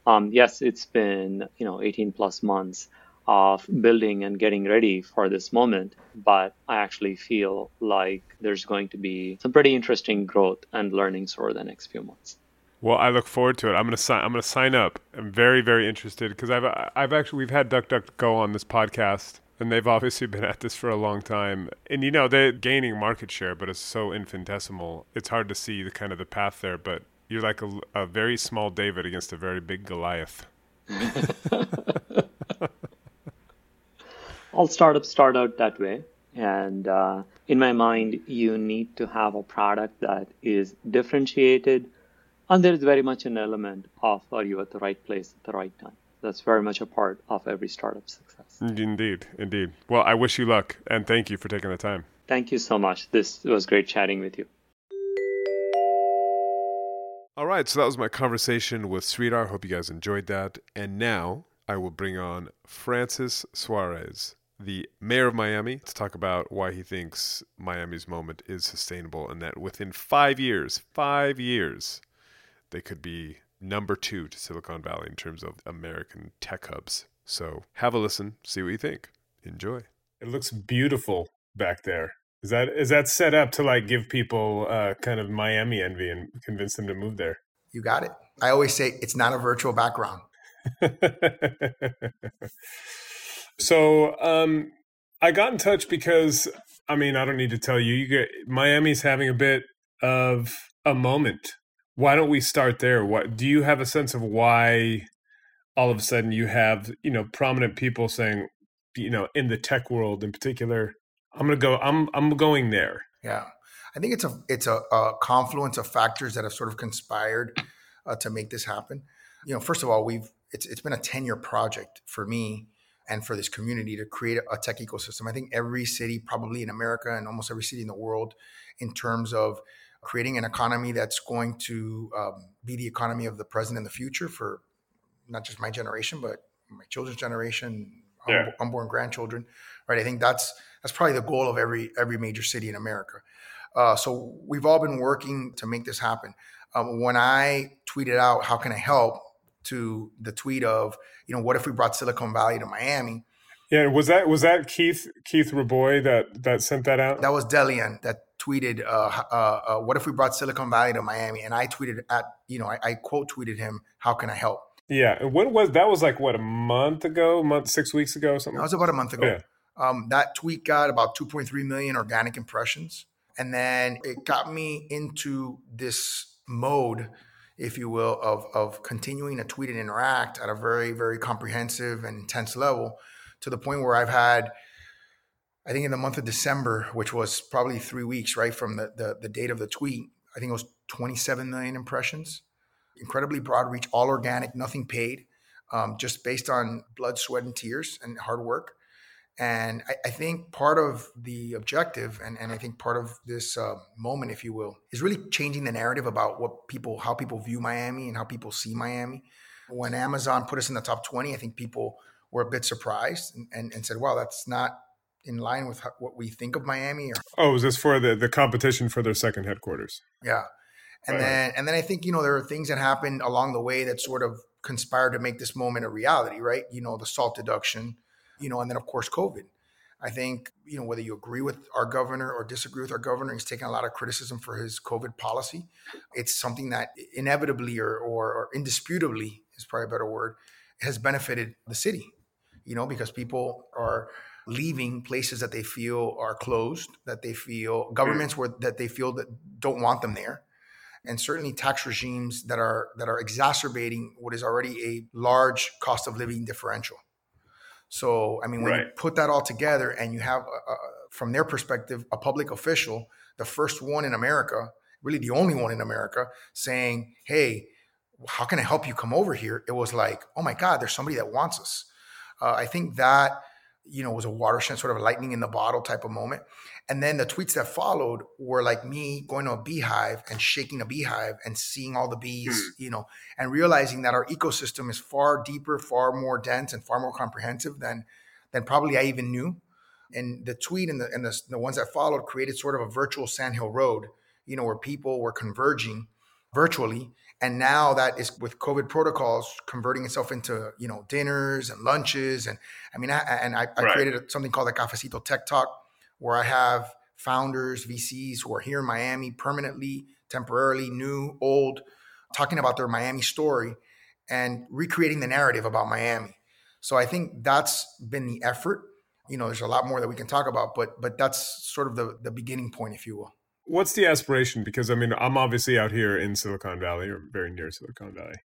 um, yes, it's been you know 18 plus months of building and getting ready for this moment, but I actually feel like there's going to be some pretty interesting growth and learnings over the next few months. Well, I look forward to it. I'm gonna sign. I'm gonna sign up. I'm very, very interested because I've, I've actually we've had DuckDuckGo on this podcast, and they've obviously been at this for a long time. And you know they're gaining market share, but it's so infinitesimal. It's hard to see the kind of the path there. But you're like a, a very small David against a very big Goliath. All startups start out that way. And uh, in my mind, you need to have a product that is differentiated. And there is very much an element of are you at the right place at the right time. That's very much a part of every startup success. Mm, indeed, indeed. Well, I wish you luck and thank you for taking the time. Thank you so much. This was great chatting with you. All right, so that was my conversation with Sridhar. Hope you guys enjoyed that. And now I will bring on Francis Suarez, the mayor of Miami, to talk about why he thinks Miami's moment is sustainable and that within five years, five years, they could be number two to Silicon Valley in terms of American tech hubs. So have a listen, see what you think. Enjoy. It looks beautiful back there. Is that is that set up to like give people uh, kind of Miami envy and convince them to move there? You got it. I always say it's not a virtual background. so um, I got in touch because I mean I don't need to tell you. You get Miami's having a bit of a moment. Why don't we start there? What do you have a sense of why all of a sudden you have you know prominent people saying you know in the tech world in particular I'm gonna go. I'm I'm going there. Yeah, I think it's a it's a, a confluence of factors that have sort of conspired uh, to make this happen. You know, first of all, we've it's it's been a ten year project for me and for this community to create a tech ecosystem. I think every city, probably in America and almost every city in the world, in terms of creating an economy that's going to um, be the economy of the present and the future for not just my generation, but my children's generation, yeah. unborn grandchildren, right? I think that's that's probably the goal of every every major city in America. Uh, so we've all been working to make this happen. Um, when I tweeted out, "How can I help?" to the tweet of, you know, what if we brought Silicon Valley to Miami? Yeah, was that was that Keith Keith Rabois that that sent that out? That was Delian that tweeted, uh, uh, uh, "What if we brought Silicon Valley to Miami?" And I tweeted at, you know, I, I quote tweeted him, "How can I help?" Yeah, what was that? Was like what a month ago, month six weeks ago, something. That was about a month ago. Yeah. Um, that tweet got about 2.3 million organic impressions, and then it got me into this mode, if you will, of of continuing to tweet and interact at a very very comprehensive and intense level, to the point where I've had. I think in the month of December, which was probably three weeks, right from the, the, the date of the tweet, I think it was 27 million impressions incredibly broad reach, all organic, nothing paid, um, just based on blood, sweat, and tears and hard work. And I, I think part of the objective, and, and I think part of this uh, moment, if you will, is really changing the narrative about what people, how people view Miami and how people see Miami. When Amazon put us in the top 20, I think people were a bit surprised and, and, and said, wow, that's not in line with what we think of Miami. Or, oh, is this for the, the competition for their second headquarters? Yeah. And right. then and then I think, you know, there are things that happened along the way that sort of conspired to make this moment a reality, right? You know, the SALT deduction, you know, and then of course COVID. I think, you know, whether you agree with our governor or disagree with our governor, he's taken a lot of criticism for his COVID policy. It's something that inevitably or, or, or indisputably is probably a better word, has benefited the city, you know, because people are leaving places that they feel are closed, that they feel mm-hmm. governments where that they feel that don't want them there and certainly tax regimes that are that are exacerbating what is already a large cost of living differential. So, I mean, when right. you put that all together and you have, a, a, from their perspective, a public official, the first one in America, really the only one in America, saying, "Hey, how can I help you come over here?" It was like, "Oh my God, there's somebody that wants us." Uh, I think that you know was a watershed, sort of a lightning in the bottle type of moment. And then the tweets that followed were like me going to a beehive and shaking a beehive and seeing all the bees, mm. you know, and realizing that our ecosystem is far deeper, far more dense, and far more comprehensive than than probably I even knew. And the tweet and the and the, the ones that followed created sort of a virtual Sandhill Road, you know, where people were converging virtually. And now that is with COVID protocols converting itself into, you know, dinners and lunches. And I mean, I, and I, I right. created something called the Cafecito Tech Talk, where I have founders, VCs who are here in Miami permanently, temporarily, new, old, talking about their Miami story and recreating the narrative about Miami. So I think that's been the effort. You know, there's a lot more that we can talk about, but but that's sort of the the beginning point, if you will. What's the aspiration? Because I mean, I'm obviously out here in Silicon Valley or very near Silicon Valley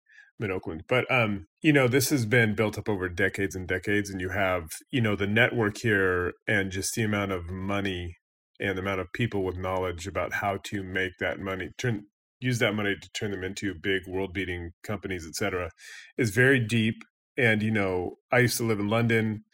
in Oakland. But um, you know, this has been built up over decades and decades, and you have you know the network here and just the amount of money and the amount of people with knowledge about how to make that money turn use that money to turn them into big world beating companies, et cetera, is very deep. And you know, I used to live in London.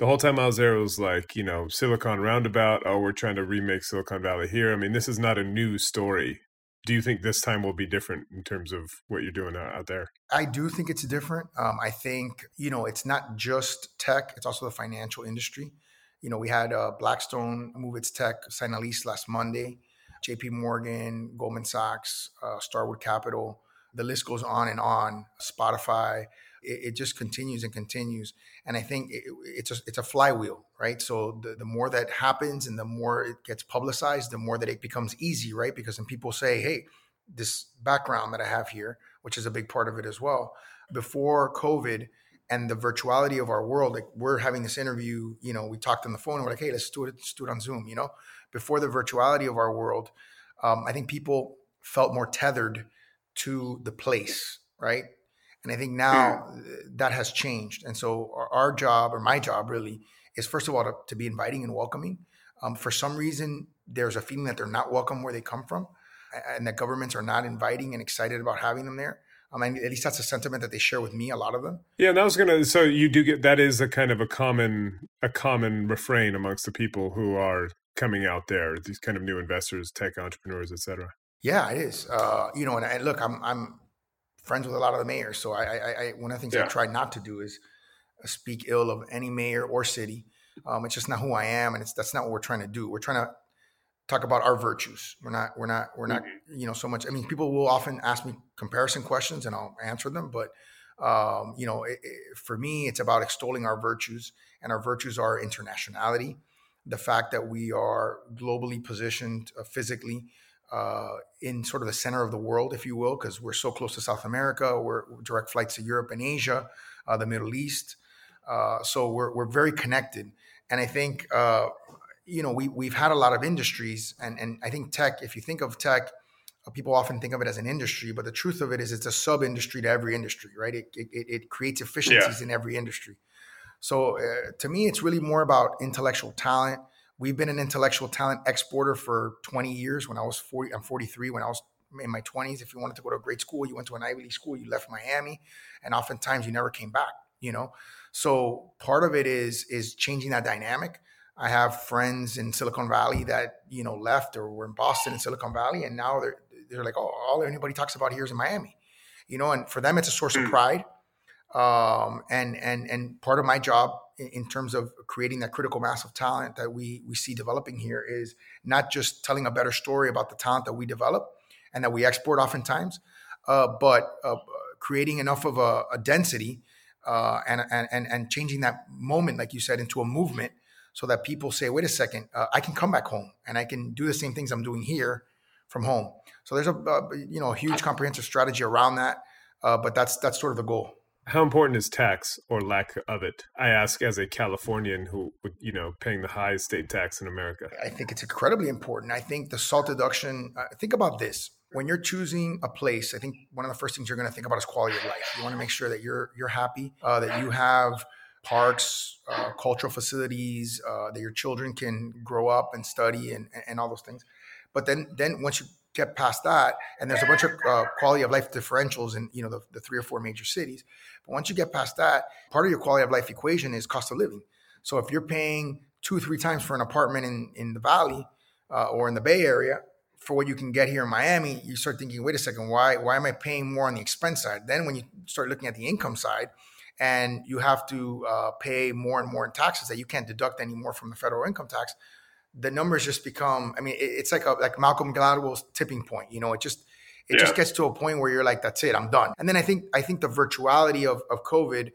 The whole time I was there, it was like, you know, Silicon Roundabout. Oh, we're trying to remake Silicon Valley here. I mean, this is not a new story do you think this time will be different in terms of what you're doing out there? I do think it's different. Um, I think you know it's not just tech; it's also the financial industry. You know, we had uh, Blackstone move its tech sign a lease last Monday. J.P. Morgan, Goldman Sachs, uh, Starwood Capital. The list goes on and on. Spotify it, it just continues and continues. And I think it, it's a it's a flywheel, right? So the, the more that happens and the more it gets publicized, the more that it becomes easy, right? Because then people say, hey, this background that I have here, which is a big part of it as well. Before COVID and the virtuality of our world, like we're having this interview, you know, we talked on the phone and we're like, hey, let's do it, let's do it on Zoom, you know. Before the virtuality of our world, um, I think people felt more tethered to the place, right? And I think now that has changed. And so our, our, job, or my job really, is first of all to, to be inviting and welcoming. Um, for some reason, there's a feeling that they're not welcome where they come from, and that governments are not inviting and excited about having them there. Um, and at least that's a sentiment that they share with me. A lot of them. Yeah, and that was gonna. So you do get that is a kind of a common a common refrain amongst the people who are coming out there. These kind of new investors, tech entrepreneurs, etc. Yeah, it is. Uh, you know, and, and look, I'm I'm friends with a lot of the mayors, so I, I, I one of the things Yeah. I try not to do is speak ill of any mayor or city. Um, it's just not who I am, and it's that's not what we're trying to do. We're trying to talk about our virtues. We're not we're not we're not you know so much. I mean, people will often ask me comparison questions, and I'll answer them. But um, you know, it, it, for me, it's about extolling our virtues, and our virtues are internationality, the fact that we are globally positioned uh, physically. Uh, in sort of the center of the world, if you will, because we're so close to South America, we're direct flights to Europe and Asia, uh, the Middle East. Uh, so we're, we're very connected. And I think, uh, you know, we, we've had a lot of industries and, and I think tech, if you think of tech, uh, people often think of it as an industry, but the truth of it is it's a sub industry to every industry, right? It, it, it creates efficiencies in every industry. So uh, to me, it's really more about intellectual talent. We've been an intellectual talent exporter for 20 years. When I was 40, I'm 43. When I was in my 20s, if you wanted to go to a great school, you went to an Ivy League school, you left Miami, and oftentimes you never came back. You know, so part of it is is changing that dynamic. I have friends in Silicon Valley that you know left or were in Boston and Silicon Valley, and now they're they're like, oh, all anybody talks about here is in Miami, you know, and for them it's a source of pride. Um, and and and part of my job in, terms of creating that critical mass of talent that we we see developing here is not just telling a better story about the talent that we develop and that we export oftentimes, uh, but uh, creating enough of a, a density uh, and, and and and changing that moment, like you said, into a movement, so that people say, "Wait a second, uh, I can come back home and I can do the same things I'm doing here from home." So there's a uh, you know a huge comprehensive strategy around that, uh, but that's that's sort of the goal. How important is tax or lack of it? I ask as a Californian who, you know, paying the highest state tax in America. I think it's incredibly important. I think the salt deduction. Uh, think about this: when you're choosing a place, I think one of the first things you're going to think about is quality of life. You want to make sure that you're you're happy, uh, that you have parks, uh, cultural facilities, uh, that your children can grow up and study, and and all those things. But then then once you get past that, and there's a bunch of uh, quality of life differentials in you know the, the three or four major cities. But once you get past that, part of your quality of life equation is cost of living. So if you're paying two or three times for an apartment in in the Valley uh, or in the Bay Area for what you can get here in Miami, you start thinking, wait a second, why why am I paying more on the expense side? Then when you start looking at the income side, and you have to uh, pay more and more in taxes that you can't deduct anymore from the federal income tax, the numbers just become. I mean, it, it's like a like Malcolm Gladwell's tipping point. You know, it just it just gets to a point where you're like, that's it, I'm done. And then I think I think the virtuality of of COVID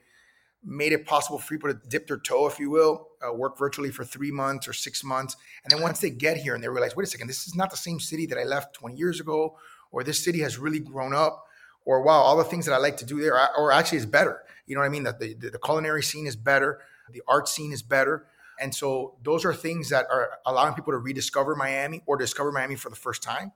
made it possible for people to dip their toe, if you will, uh, work virtually for three months or six months. And then once they get here and they realize, wait a second, this is not the same city that I left 20 years ago, or this city has really grown up, or wow, all the things that I like to do there, or actually is better. You know what I mean? That the, the culinary scene is better, the art scene is better. And so those are things that are allowing people to rediscover Miami or discover Miami for the first time.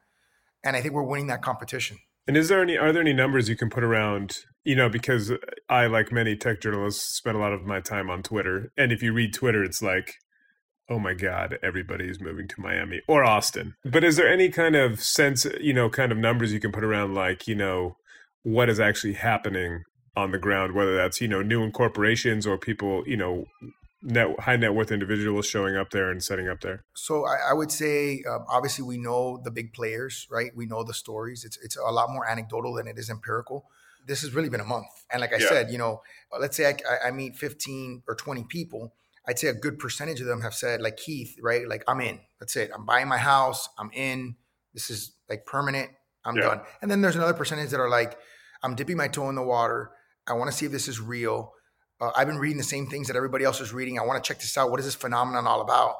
And I think we're winning that competition. And is there any are there any numbers you can put around, you know, because I like many tech journalists spend a lot of my time on Twitter. And if you read Twitter, it's like, oh my God, everybody is moving to Miami or Austin. But is there any kind of sense, you know, kind of numbers you can put around like, you know, what is actually happening on the ground, whether that's, you know, new incorporations or people, you know, net, high net worth individuals showing up there and setting up there? So I, I would say, um, obviously, we know the big players, right? We know the stories. It's it's a lot more anecdotal than it is empirical. This has really been a month, and like I Yeah. said, you know, let's say I, I meet fifteen or twenty people. I'd say a good percentage of them have said, like Keith, right? Like I'm in. That's it. I'm buying my house. I'm in. This is like permanent. I'm Yeah. done. And then there's another percentage that are like, I'm dipping my toe in the water. I want to see if this is real. Uh, I've been reading the same things that everybody else is reading. I want to check this out. What is this phenomenon all about?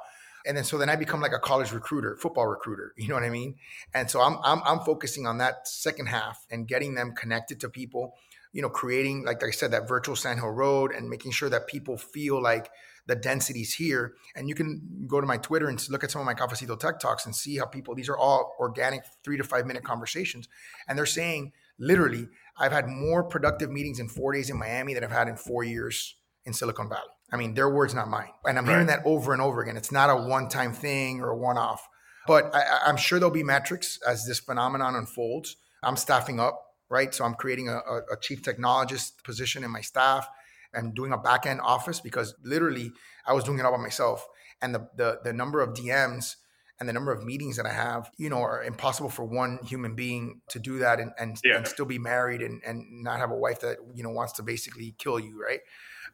And then so then I become like a college recruiter, football recruiter. You know what I mean? And so I'm I'm I'm focusing on that second half and getting them connected to people. You know, creating like I said that virtual Sand Hill Road and making sure that people feel like the densities here. And you can go to my Twitter and look at some of my Cafecito Tech Talks and see how people. These are all organic three to five minute conversations, and they're saying literally, I've had more productive meetings in four days in Miami than I've had in four years in Silicon Valley. I mean, their words, not mine. And I'm hearing that over and over again. It's not a one time thing or a one off. But I, I'm sure there'll be metrics as this phenomenon unfolds. I'm staffing up, right? So I'm creating a, a, a chief technologist position in my staff and doing a back end office because literally I was doing it all by myself. And the, the, the number of DMs and the number of meetings that I have, you know, are impossible for one human being to do that and and, Yeah. and still be married and, and not have a wife that you know wants to basically kill you, right?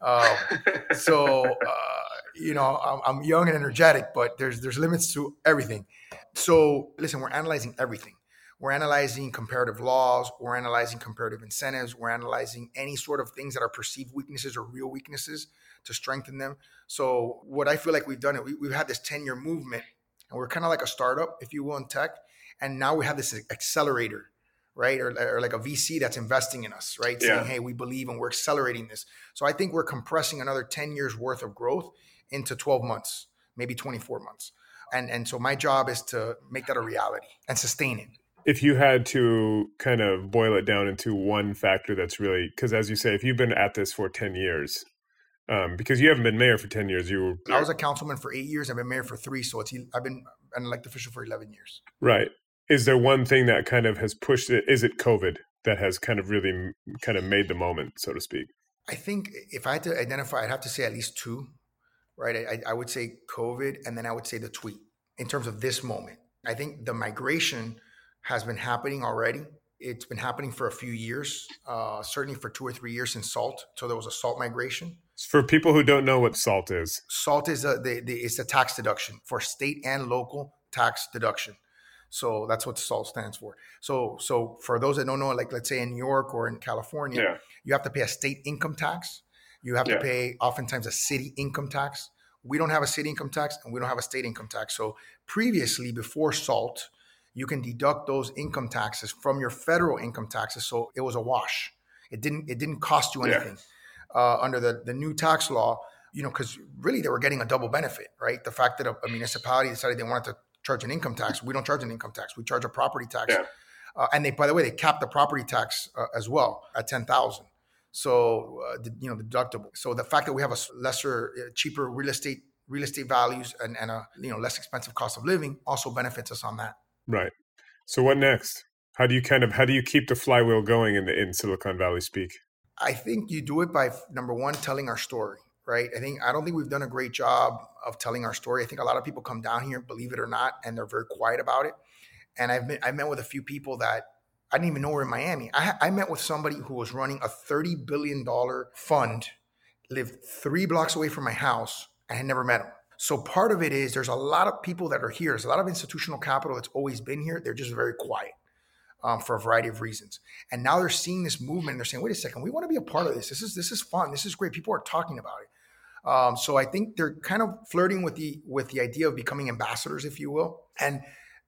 Um, so uh, you know, I'm, I'm young and energetic, but there's there's limits to everything. So listen, we're analyzing everything. We're analyzing comparative laws. We're analyzing comparative incentives. We're analyzing any sort of things that are perceived weaknesses or real weaknesses to strengthen them. So what I feel like we've done it, we, we've had this 10 year movement and we're kind of like a startup, if you will, in tech. And now we have this accelerator, right? Or, or like a VC that's investing in us, right? Yeah. Saying, hey, we believe and we're accelerating this. So I think we're compressing another 10 years worth of growth into 12 months, maybe 24 months. And, and so my job is to make that a reality and sustain it. if you had to kind of boil it down into one factor that's really because as you say if you've been at this for 10 years um, because you haven't been mayor for 10 years you were I was a councilman for eight years. I've been mayor for three. So it's I've been an elected official for 11 years. right is there one thing that kind of has pushed it is it covid that has kind of really kind of made the moment so to speak I think if I had to identify, I'd have to say at least two, right? I, I would say COVID, and then I would say the tweet in terms of this moment. I think the migration has been happening already. It's been happening for a few years, uh, certainly for two or three years since SALT. So there was a SALT migration. For people who don't know what salt is SALT is a the, the, it's a tax deduction for state and local tax deduction. So that's what SALT stands for. So so for those that don't know, like let's say in New York or in California, Yeah. you have to pay a state income tax. You have Yeah. to pay oftentimes a city income tax. We don't have a city income tax and we don't have a state income tax. So previously, before SALT, you can deduct those income taxes from your federal income taxes. So it was a wash. It didn't it didn't cost you Yeah. Uh, under the the new tax law. You know, because really they were getting a double benefit, right? The fact that a, a municipality decided they wanted to charge an income tax. We don't charge an income tax. We charge a property tax. Yeah. Uh, and they, by the way, they capped the property tax uh, as well at ten thousand. So uh, the, you know, the deductible. So the fact that we have a lesser, uh, cheaper real estate real estate values and, and a you know less expensive cost of living also benefits us on that. right so what next how do you kind of how do you keep the flywheel going in the in silicon valley speak I think you do it by number one, telling our story, right? I think I don't think we've done a great job of telling our story. I think a lot of people come down here, believe it or not, and they're very quiet about it. And I've been, I've met with a few people that I didn't even know were in Miami. I, I met with somebody who was running a thirty billion dollar fund, lived three blocks away from my house. I had never met him. So part of it is there's a lot of people that are here. There's a lot of institutional capital that's always been here. They're just very quiet um, for a variety of reasons. And now they're seeing this movement. And they're saying, "Wait a second, we want to be a part of this. This is this is fun. This is great. People are talking about it." Um, so I think they're kind of flirting with the with the idea of becoming ambassadors, if you will. And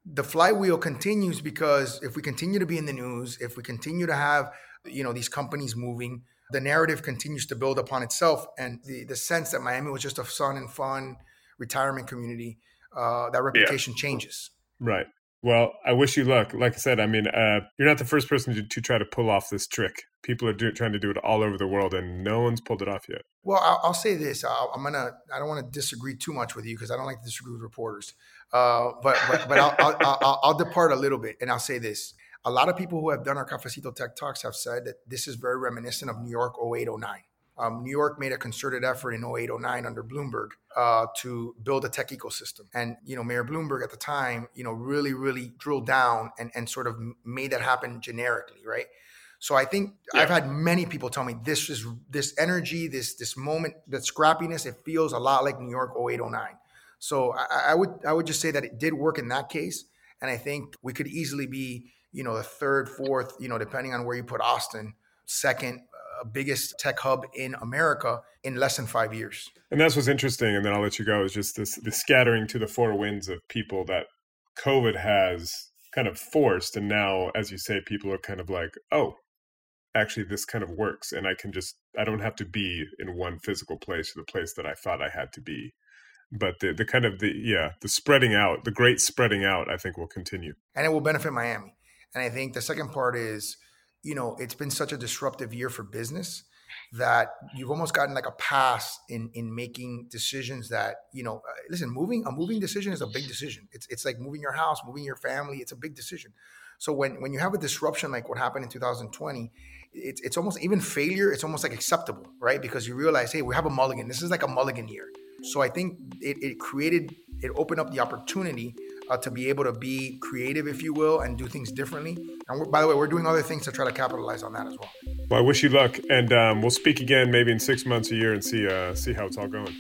the flywheel continues because if we continue to be in the news, if we continue to have you know these companies moving, the narrative continues to build upon itself, and the the sense that Miami was just a fun and fun retirement community, uh, that reputation changes. Right. Well, I wish you luck. Like I said, I mean, uh, you're not the first person to, to try to pull off this trick. People are do, trying to do it all over the world, and no one's pulled it off yet. Well, I'll, I'll say this. I'll, I'm gonna. I don't want to disagree too much with you because I don't like to disagree with reporters. Uh, but but, but I'll, I'll, I'll, depart a little bit, and I'll say this. A lot of people who have done our Cafecito Tech Talks have said that this is very reminiscent of New York 08, 09. Um, New York made a concerted effort in 08, 09 under Bloomberg uh, to build a tech ecosystem. And, you know, Mayor Bloomberg at the time, you know, really, really drilled down and, and sort of made that happen generically, right? So I think I've had many people tell me this is this energy, this this moment, that scrappiness, it feels a lot like New York 08, 09. So I, I would I would just say that it did work in that case. And I think we could easily be, you know, the third, fourth, you know, depending on where you put Austin, second biggest tech hub in America in less than five years. And that's what's interesting. And then I'll let you go. Is just this the scattering to the four winds of people that COVID has kind of forced, and now, as you say, people are kind of like, oh, actually, this kind of works, and I can just I don't have to be in one physical place, the place that I thought I had to be. But the the kind of the yeah the spreading out, the great spreading out, I think will continue. and it will benefit Miami. And I think the second part is, you know, it's been such a disruptive year for business that you've almost gotten like a pass in in making decisions that you know. Uh, listen, moving a moving decision is a big decision. It's it's like moving your house, moving your family. It's a big decision. So when when you have a disruption like what happened in 2020, it's it's almost even failure. It's almost like acceptable, right? Because you realize, hey, we have a mulligan. This is like a mulligan year. So I think it, it created, it opened up the opportunity uh, to be able to be creative, if you will, and do things differently. And by the way, we're doing other things to try to capitalize on that as well. Well, I wish you luck, and um, we'll speak again maybe in six months, a year, and see uh, see how it's all going.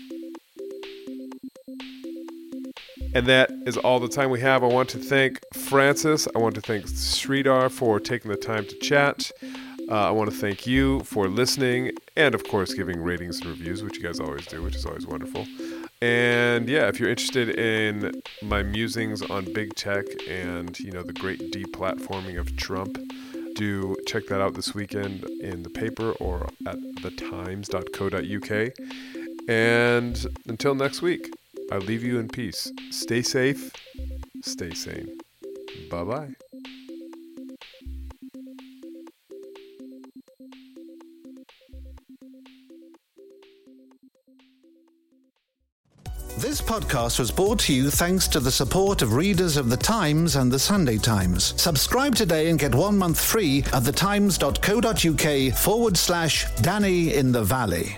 And that is all the time we have. I want to thank Francis. I want to thank Sridhar for taking the time to chat. Uh, I want to thank you for listening and, of course, giving ratings and reviews, which you guys always do, which is always wonderful. And yeah, if you're interested in my musings on big tech and you know the great deplatforming of Trump, do check that out this weekend in the paper or at thetimes.co.uk. And until next week, I leave you in peace. Stay safe, stay sane. Bye bye. Podcast was brought to you thanks to the support of readers of The Times and The Sunday Times. Subscribe today and get one month free at thetimes.co.uk forward slash Danny in the Valley.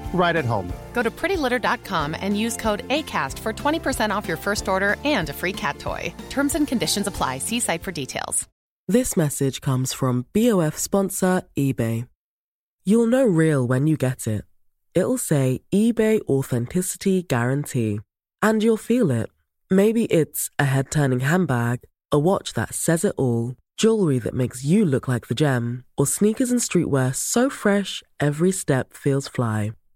right at home. Go to prettylitter.com and use code ACAST for 20% off your first order and a free cat toy. Terms and conditions apply. See site for details. This message comes from BOF sponsor eBay. You'll know real when you get it. It'll say eBay Authenticity Guarantee. And you'll feel it. Maybe it's a head turning handbag, a watch that says it all, jewelry that makes you look like the gem, or sneakers and streetwear so fresh every step feels fly.